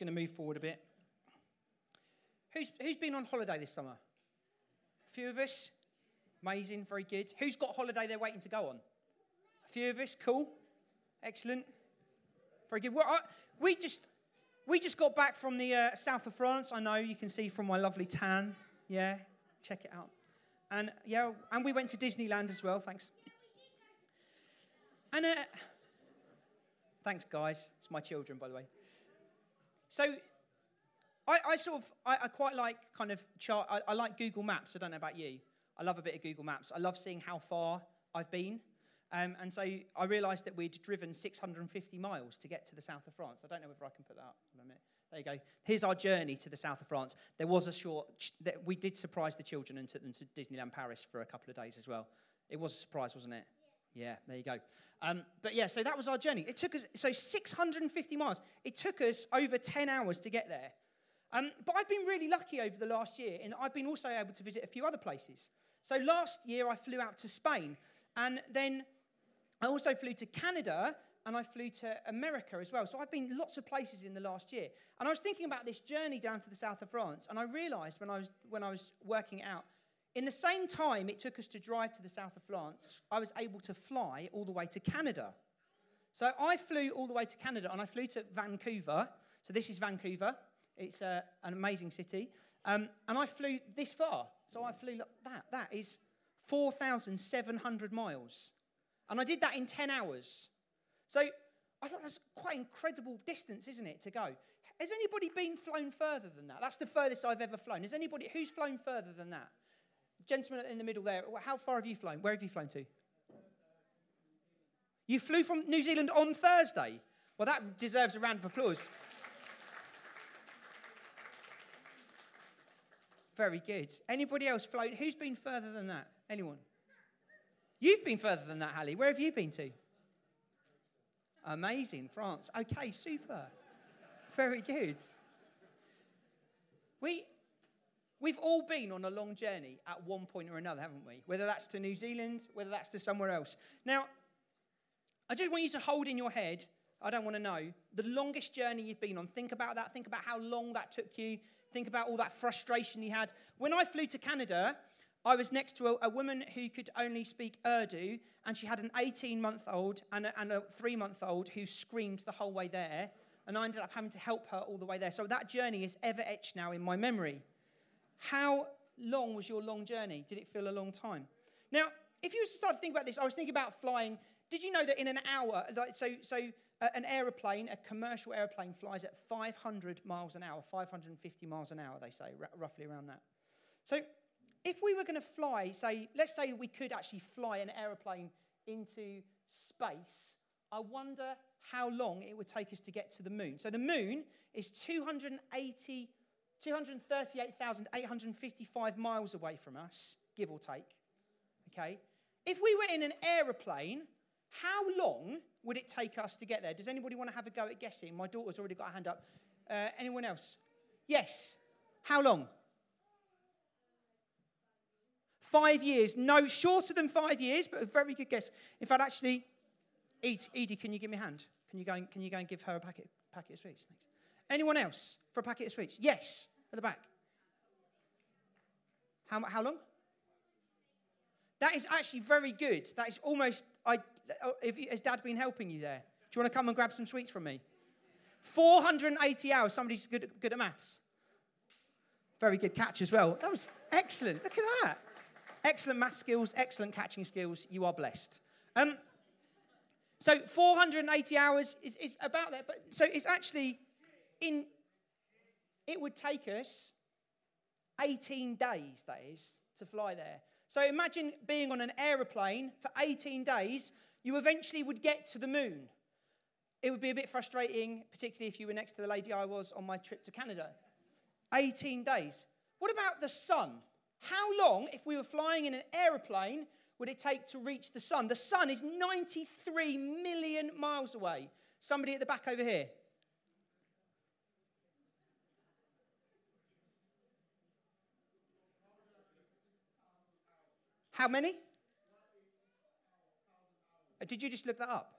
going to move forward a bit. Who's, who's been on holiday this summer? A few of us? Amazing, very good. Who's got holiday they're waiting to go on? A few of us, cool, excellent, very good. Well, I, we just we just got back from the uh, south of France. I know you can see from my lovely tan. Yeah, check it out. And yeah, and we went to Disneyland as well. Thanks. And uh, thanks, guys. It's my children, by the way. So I, I sort of I, I, quite like kind of chart. I, I like Google Maps. I don't know about you. I love a bit of Google Maps. I love seeing how far I've been. Um, and so I realised that we'd driven 650 miles to get to the south of France. I don't know whether I can put that up in a minute. There you go. Here's our journey to the south of France. There was a short, that we did surprise the children and took them to Disneyland Paris for a couple of days as well. It was a surprise, wasn't it? Yeah, there you go. Um, but yeah, so that was our journey. It took us, so 650 miles. It took us over 10 hours to get there. Um, but I've been really lucky over the last year in that I've been also able to visit a few other places. So last year I flew out to Spain, and then I also flew to Canada and I flew to America as well. So I've been lots of places in the last year. And I was thinking about this journey down to the south of France, and I realized when I was, when I was working out, in the same time it took us to drive to the south of France, I was able to fly all the way to Canada. So I flew all the way to Canada and I flew to Vancouver. So this is Vancouver. It's uh, an amazing city. Um, and I flew this far. So I flew like that. That is 4,700 miles. And I did that in 10 hours. So I thought that's quite incredible distance, isn't it, to go? Has anybody been flown further than that? That's the furthest I've ever flown. Has anybody, who's flown further than that? Gentleman in the middle there, how far have you flown? Where have you flown to? You flew from New Zealand on Thursday. Well, that deserves a round of applause. Very good. Anybody else flown? Who's been further than that? Anyone? You've been further than that, Hallie. Where have you been to? Amazing, France. Okay, super. Very good. We, we've all been on a long journey at one point or another, haven't we? Whether that's to New Zealand, whether that's to somewhere else. Now, I just want you to hold in your head, I don't want to know, the longest journey you've been on. Think about that. Think about how long that took you. Think about all that frustration you had. When I flew to Canada, I was next to a, a, woman who could only speak Urdu, and she had an 18 month old and a, and a three month old who screamed the whole way there. And I ended up having to help her all the way there. So that journey is ever etched now in my memory. How long was your long journey? Did it feel a long time? Now, if you start to think about this, I was thinking about flying. Did you know that in an hour, like, so, so uh, an aeroplane, a commercial aeroplane, flies at 500 miles an hour, 550 miles an hour, they say, r- roughly around that. So if we were going to fly, say, let's say we could actually fly an aeroplane into space, I wonder how long it would take us to get to the moon. So the moon is 280, 238,855 miles away from us, give or take. Okay? If we were in an aeroplane, how long would it take us to get there? Does anybody want to have a go at guessing? My daughter's already got a hand up. Uh, anyone else? Yes. How long? Five years. No, shorter than five years, but a very good guess. In fact, actually, Edie, can you give me a hand? Can you go and, can you go and give her a packet, packet of sweets? Thanks. Anyone else for a packet of sweets? Yes, at the back. How, how long? That is actually very good. That is almost, I, oh, if, has Dad been helping you there? Do you want to come and grab some sweets from me? 480 hours. Somebody's good, good at maths. Very good catch as well. That was excellent. Look at that. Excellent math skills, excellent catching skills. You are blessed. Um, so 480 hours is, is about that. But so it's actually in. It would take us 18 days. That is to fly there. So imagine being on an aeroplane for 18 days. You eventually would get to the moon. It would be a bit frustrating, particularly if you were next to the lady I was on my trip to Canada. 18 days. What about the sun? How long, if we were flying in an aeroplane, would it take to reach the sun? The sun is 93 million miles away. Somebody at the back over here. How many? Uh, did you just look that up?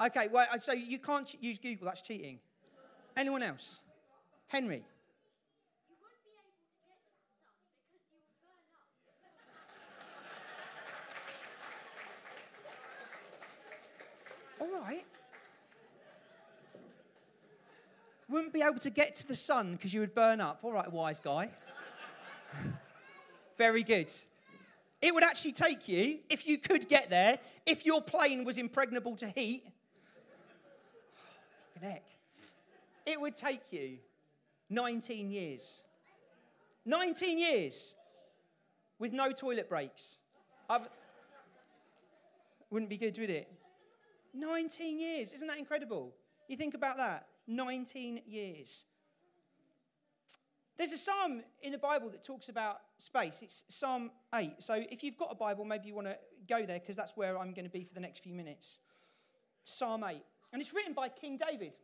Okay, well, I so you can't use Google, that's cheating. Anyone else? Henry. All right. Wouldn't be able to get to the sun because you would burn up. All right, wise guy. Very good. It would actually take you, if you could get there, if your plane was impregnable to heat, heck, it would take you 19 years. 19 years with no toilet breaks. I've, wouldn't be good, would it? 19 years. Isn't that incredible? You think about that. 19 years. There's a psalm in the Bible that talks about space. It's Psalm 8. So if you've got a Bible, maybe you want to go there because that's where I'm going to be for the next few minutes. Psalm 8. And it's written by King David.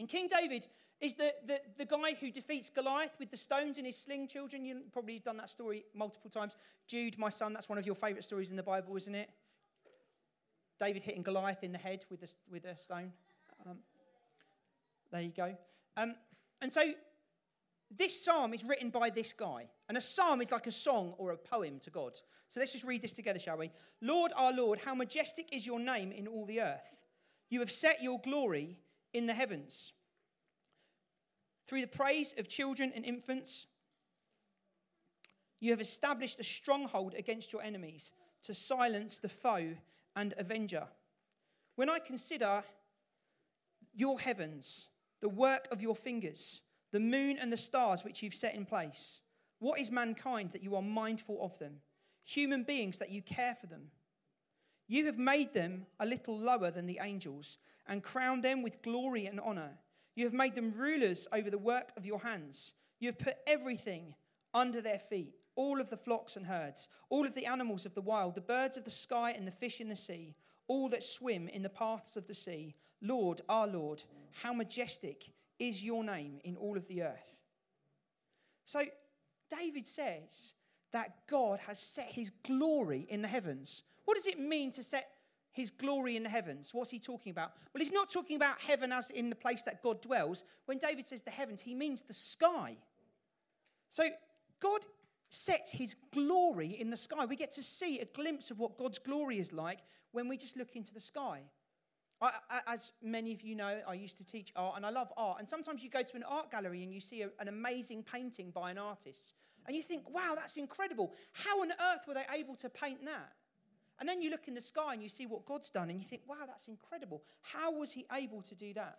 And King David is the, the, the guy who defeats Goliath with the stones in his sling children. You've probably done that story multiple times. Jude, my son, that's one of your favorite stories in the Bible, isn't it? David hitting Goliath in the head with a, with a stone. Um, there you go. Um, and so this psalm is written by this guy. And a psalm is like a song or a poem to God. So let's just read this together, shall we? Lord, our Lord, how majestic is your name in all the earth. You have set your glory in the heavens. Through the praise of children and infants, you have established a stronghold against your enemies to silence the foe and avenger. When I consider your heavens, the work of your fingers, the moon and the stars which you've set in place, what is mankind that you are mindful of them? Human beings that you care for them. You have made them a little lower than the angels and crowned them with glory and honor. You have made them rulers over the work of your hands. You have put everything under their feet all of the flocks and herds, all of the animals of the wild, the birds of the sky and the fish in the sea, all that swim in the paths of the sea. Lord, our Lord, how majestic is your name in all of the earth. So, David says that God has set his glory in the heavens. What does it mean to set his glory in the heavens? What's he talking about? Well, he's not talking about heaven as in the place that God dwells. When David says the heavens, he means the sky. So, God sets his glory in the sky. We get to see a glimpse of what God's glory is like when we just look into the sky. I, as many of you know, I used to teach art and I love art. And sometimes you go to an art gallery and you see a, an amazing painting by an artist. And you think, wow, that's incredible. How on earth were they able to paint that? And then you look in the sky and you see what God's done and you think, wow, that's incredible. How was he able to do that?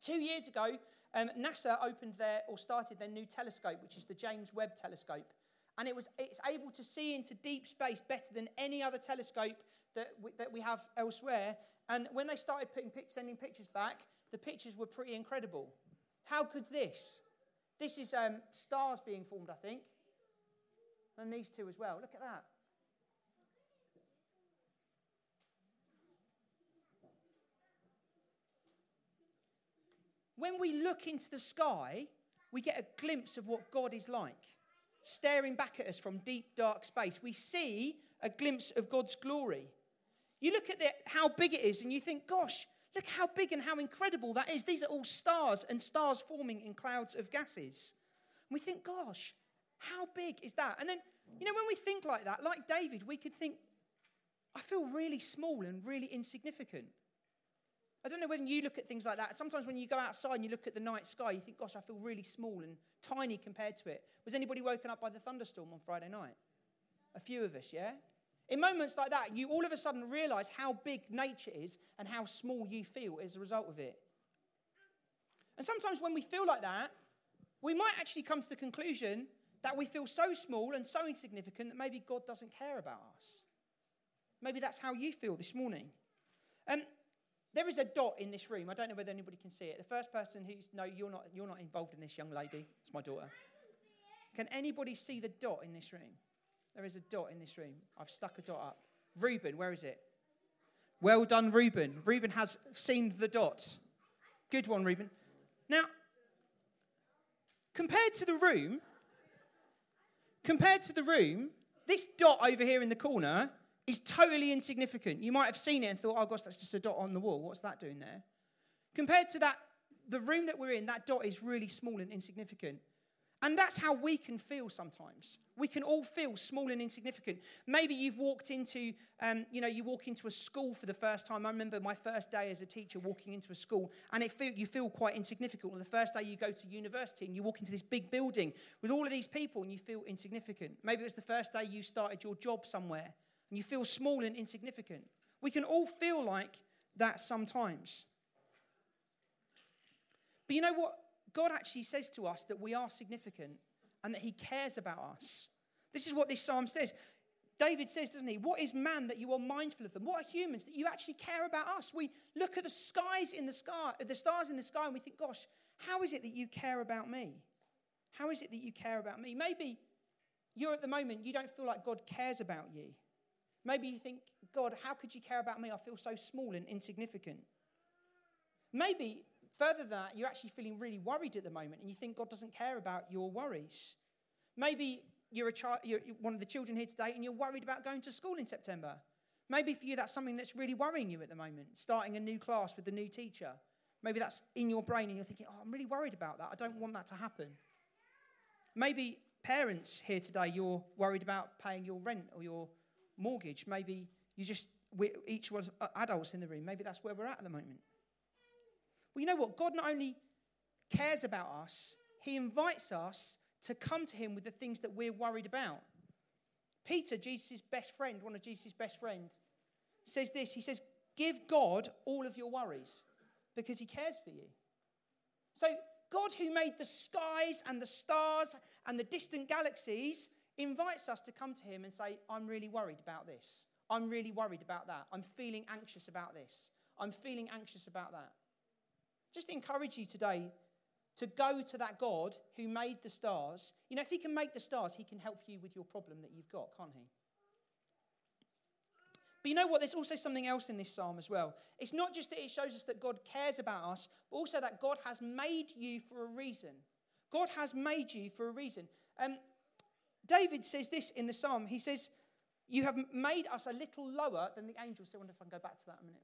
Two years ago, um, NASA opened their, or started their new telescope, which is the James Webb telescope. And it was, it's able to see into deep space better than any other telescope we, that we have elsewhere. And when they started putting, sending pictures back, the pictures were pretty incredible. How good's this? This is um, stars being formed, I think. And these two as well. Look at that. when we look into the sky, we get a glimpse of what God is like, staring back at us from deep, dark space. We see a glimpse of God's glory. You look at the, how big it is and you think, gosh, look how big and how incredible that is. These are all stars and stars forming in clouds of gases. And we think, gosh, how big is that? And then, you know, when we think like that, like David, we could think, I feel really small and really insignificant. I don't know when you look at things like that. Sometimes when you go outside and you look at the night sky, you think, gosh, I feel really small and tiny compared to it. Was anybody woken up by the thunderstorm on Friday night? A few of us, yeah? In moments like that, you all of a sudden realize how big nature is and how small you feel as a result of it. And sometimes when we feel like that, we might actually come to the conclusion that we feel so small and so insignificant that maybe God doesn't care about us. Maybe that's how you feel this morning. Um, there is a dot in this room. I don't know whether anybody can see it. The first person who's no, you're not, you're not involved in this, young lady. It's my daughter. Can anybody see the dot in this room? There is a dot in this room. I've stuck a dot up. Reuben, where is it? Well done, Reuben. Reuben has seen the dot. Good one, Reuben. Now, compared to the room, compared to the room, this dot over here in the corner is totally insignificant. You might have seen it and thought, oh gosh, that's just a dot on the wall. What's that doing there? Compared to that the room that we're in, that dot is really small and insignificant. And that's how we can feel sometimes. We can all feel small and insignificant. Maybe you've walked into, um, you know, you walk into a school for the first time. I remember my first day as a teacher walking into a school, and it feel, you feel quite insignificant. Or the first day you go to university and you walk into this big building with all of these people and you feel insignificant. Maybe it was the first day you started your job somewhere and you feel small and insignificant. We can all feel like that sometimes. But you know what? God actually says to us that we are significant and that he cares about us. This is what this psalm says. David says, doesn't he? What is man that you are mindful of them? What are humans that you actually care about us? We look at the skies in the sky, the stars in the sky, and we think, gosh, how is it that you care about me? How is it that you care about me? Maybe you're at the moment, you don't feel like God cares about you. Maybe you think, God, how could you care about me? I feel so small and insignificant. Maybe Further than that, you're actually feeling really worried at the moment and you think God doesn't care about your worries. Maybe you're, a child, you're one of the children here today and you're worried about going to school in September. Maybe for you, that's something that's really worrying you at the moment, starting a new class with a new teacher. Maybe that's in your brain and you're thinking, oh, I'm really worried about that. I don't want that to happen. Maybe parents here today, you're worried about paying your rent or your mortgage. Maybe you just, we, each uh, adults in the room. Maybe that's where we're at at the moment. Well, you know what? God not only cares about us, He invites us to come to Him with the things that we're worried about. Peter, Jesus' best friend, one of Jesus' best friends, says this He says, Give God all of your worries because He cares for you. So, God, who made the skies and the stars and the distant galaxies, invites us to come to Him and say, I'm really worried about this. I'm really worried about that. I'm feeling anxious about this. I'm feeling anxious about that just encourage you today to go to that God who made the stars. You know, if He can make the stars, He can help you with your problem that you've got, can't He? But you know what? There's also something else in this psalm as well. It's not just that it shows us that God cares about us, but also that God has made you for a reason. God has made you for a reason. Um, David says this in the psalm. He says, You have made us a little lower than the angels. So I wonder if I can go back to that a minute.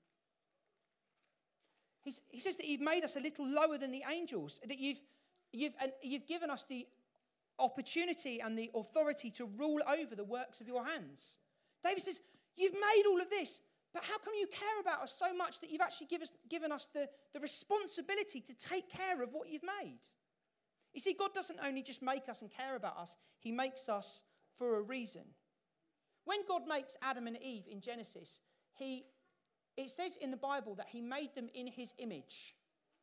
He's, he says that you've made us a little lower than the angels, that you've, you've, and you've given us the opportunity and the authority to rule over the works of your hands. David says, You've made all of this, but how come you care about us so much that you've actually give us, given us the, the responsibility to take care of what you've made? You see, God doesn't only just make us and care about us, He makes us for a reason. When God makes Adam and Eve in Genesis, He it says in the Bible that he made them in his image.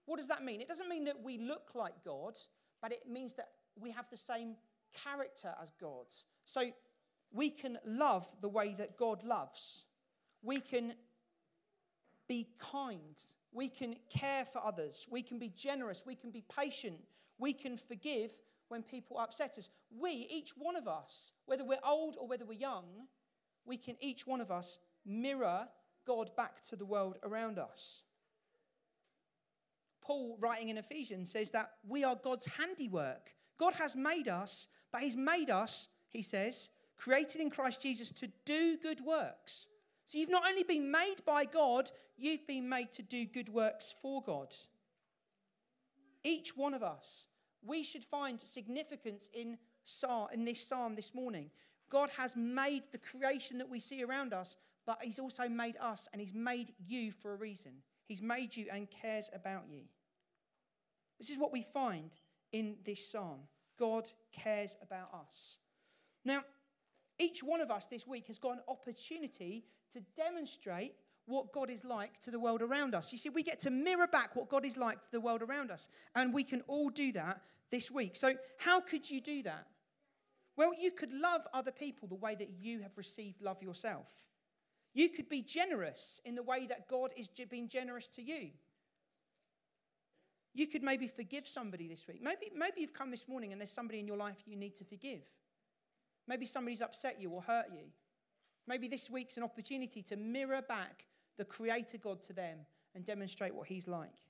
What does that mean? It doesn't mean that we look like God, but it means that we have the same character as God. So we can love the way that God loves. We can be kind. We can care for others. We can be generous. We can be patient. We can forgive when people upset us. We, each one of us, whether we're old or whether we're young, we can each one of us mirror God back to the world around us. Paul, writing in Ephesians, says that we are God's handiwork. God has made us, but He's made us, he says, created in Christ Jesus to do good works. So you've not only been made by God, you've been made to do good works for God. Each one of us, we should find significance in, in this psalm this morning. God has made the creation that we see around us but He's also made us and He's made you for a reason. He's made you and cares about you. This is what we find in this psalm God cares about us. Now, each one of us this week has got an opportunity to demonstrate what God is like to the world around us. You see, we get to mirror back what God is like to the world around us, and we can all do that this week. So, how could you do that? Well, you could love other people the way that you have received love yourself. You could be generous in the way that God is being generous to you. You could maybe forgive somebody this week. Maybe, maybe you've come this morning and there's somebody in your life you need to forgive. Maybe somebody's upset you or hurt you. Maybe this week's an opportunity to mirror back the Creator God to them and demonstrate what He's like.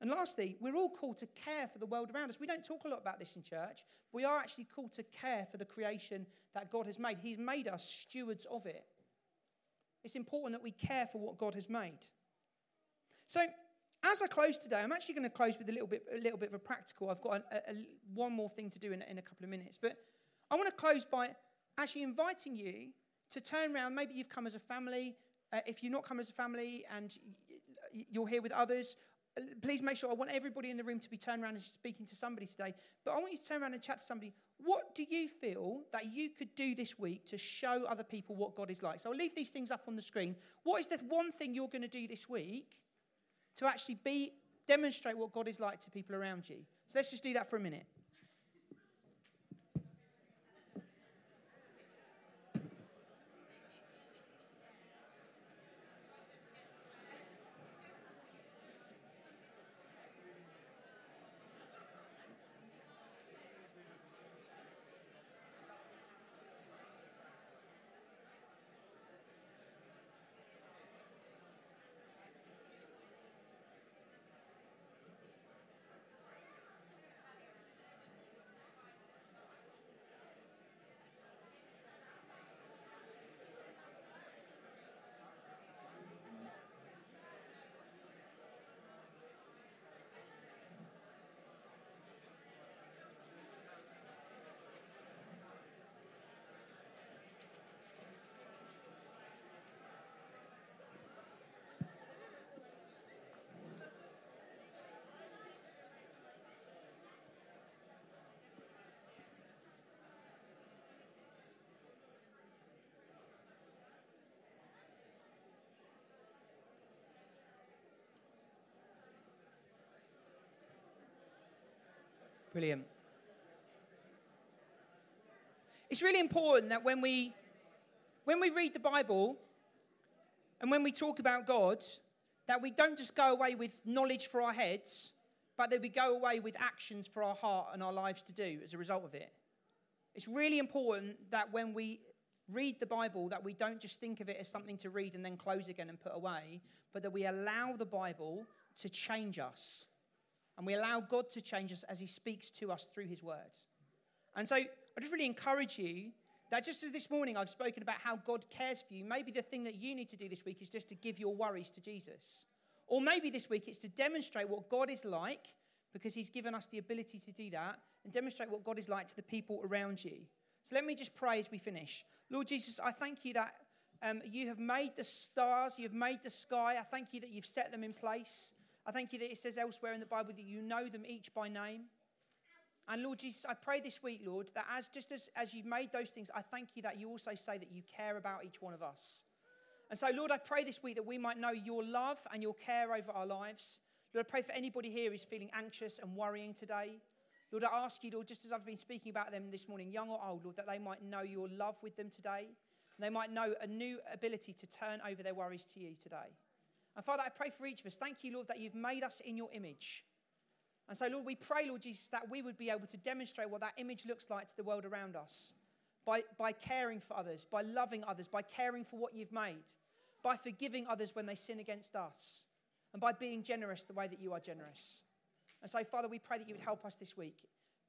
And lastly, we're all called to care for the world around us. We don't talk a lot about this in church. But We are actually called to care for the creation that God has made. He's made us stewards of it. It's important that we care for what God has made. So, as I close today, I'm actually going to close with a little bit, a little bit of a practical. I've got a, a, one more thing to do in, in a couple of minutes. But I want to close by actually inviting you to turn around. Maybe you've come as a family. Uh, if you're not come as a family and you're here with others, please make sure I want everybody in the room to be turned around and speaking to somebody today. But I want you to turn around and chat to somebody. What do you feel that you could do this week to show other people what God is like? So I'll leave these things up on the screen. What is the one thing you're going to do this week to actually be demonstrate what God is like to people around you? So let's just do that for a minute. Brilliant. It's really important that when we, when we read the Bible and when we talk about God, that we don't just go away with knowledge for our heads, but that we go away with actions for our heart and our lives to do as a result of it. It's really important that when we read the Bible, that we don't just think of it as something to read and then close again and put away, but that we allow the Bible to change us and we allow God to change us as He speaks to us through His words. And so I just really encourage you that just as this morning I've spoken about how God cares for you, maybe the thing that you need to do this week is just to give your worries to Jesus. Or maybe this week it's to demonstrate what God is like because He's given us the ability to do that and demonstrate what God is like to the people around you. So let me just pray as we finish. Lord Jesus, I thank you that um, you have made the stars, you have made the sky. I thank you that you've set them in place. I thank you that it says elsewhere in the Bible that you know them each by name. And Lord Jesus, I pray this week, Lord, that as just as, as you've made those things, I thank you that you also say that you care about each one of us. And so, Lord, I pray this week that we might know your love and your care over our lives. Lord, I pray for anybody here who's feeling anxious and worrying today. Lord, I ask you, Lord, just as I've been speaking about them this morning, young or old, Lord, that they might know your love with them today. And they might know a new ability to turn over their worries to you today. And Father, I pray for each of us. Thank you, Lord, that you've made us in your image. And so, Lord, we pray, Lord Jesus, that we would be able to demonstrate what that image looks like to the world around us by, by caring for others, by loving others, by caring for what you've made, by forgiving others when they sin against us, and by being generous the way that you are generous. And so, Father, we pray that you would help us this week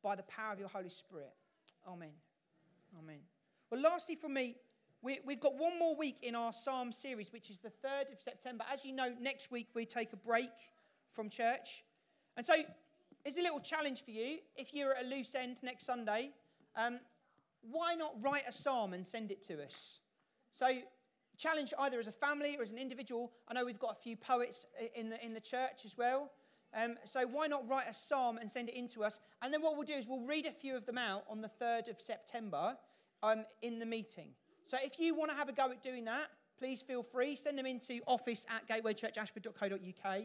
by the power of your Holy Spirit. Amen. Amen. Well, lastly, for me, we, have got one more week in our Psalm series, which is the 3rd of September. As you know, next week we take a break from church. And so, it's a little challenge for you. If you're at a loose end next Sunday, um, why not write a psalm and send it to us? So, challenge either as a family or as an individual. I know we've got a few poets in the, in the church as well. Um, so, why not write a psalm and send it in to us? And then what we'll do is we'll read a few of them out on the 3rd of September um, in the meeting. So if you want to have a go at doing that, please feel free. Send them into office at gatewaychurchashford.co.uk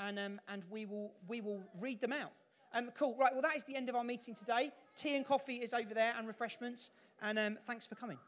and, um, and we, will, we will read them out. Um, cool. Right. Well, that is the end of our meeting today. Tea and coffee is over there and refreshments. And um, thanks for coming.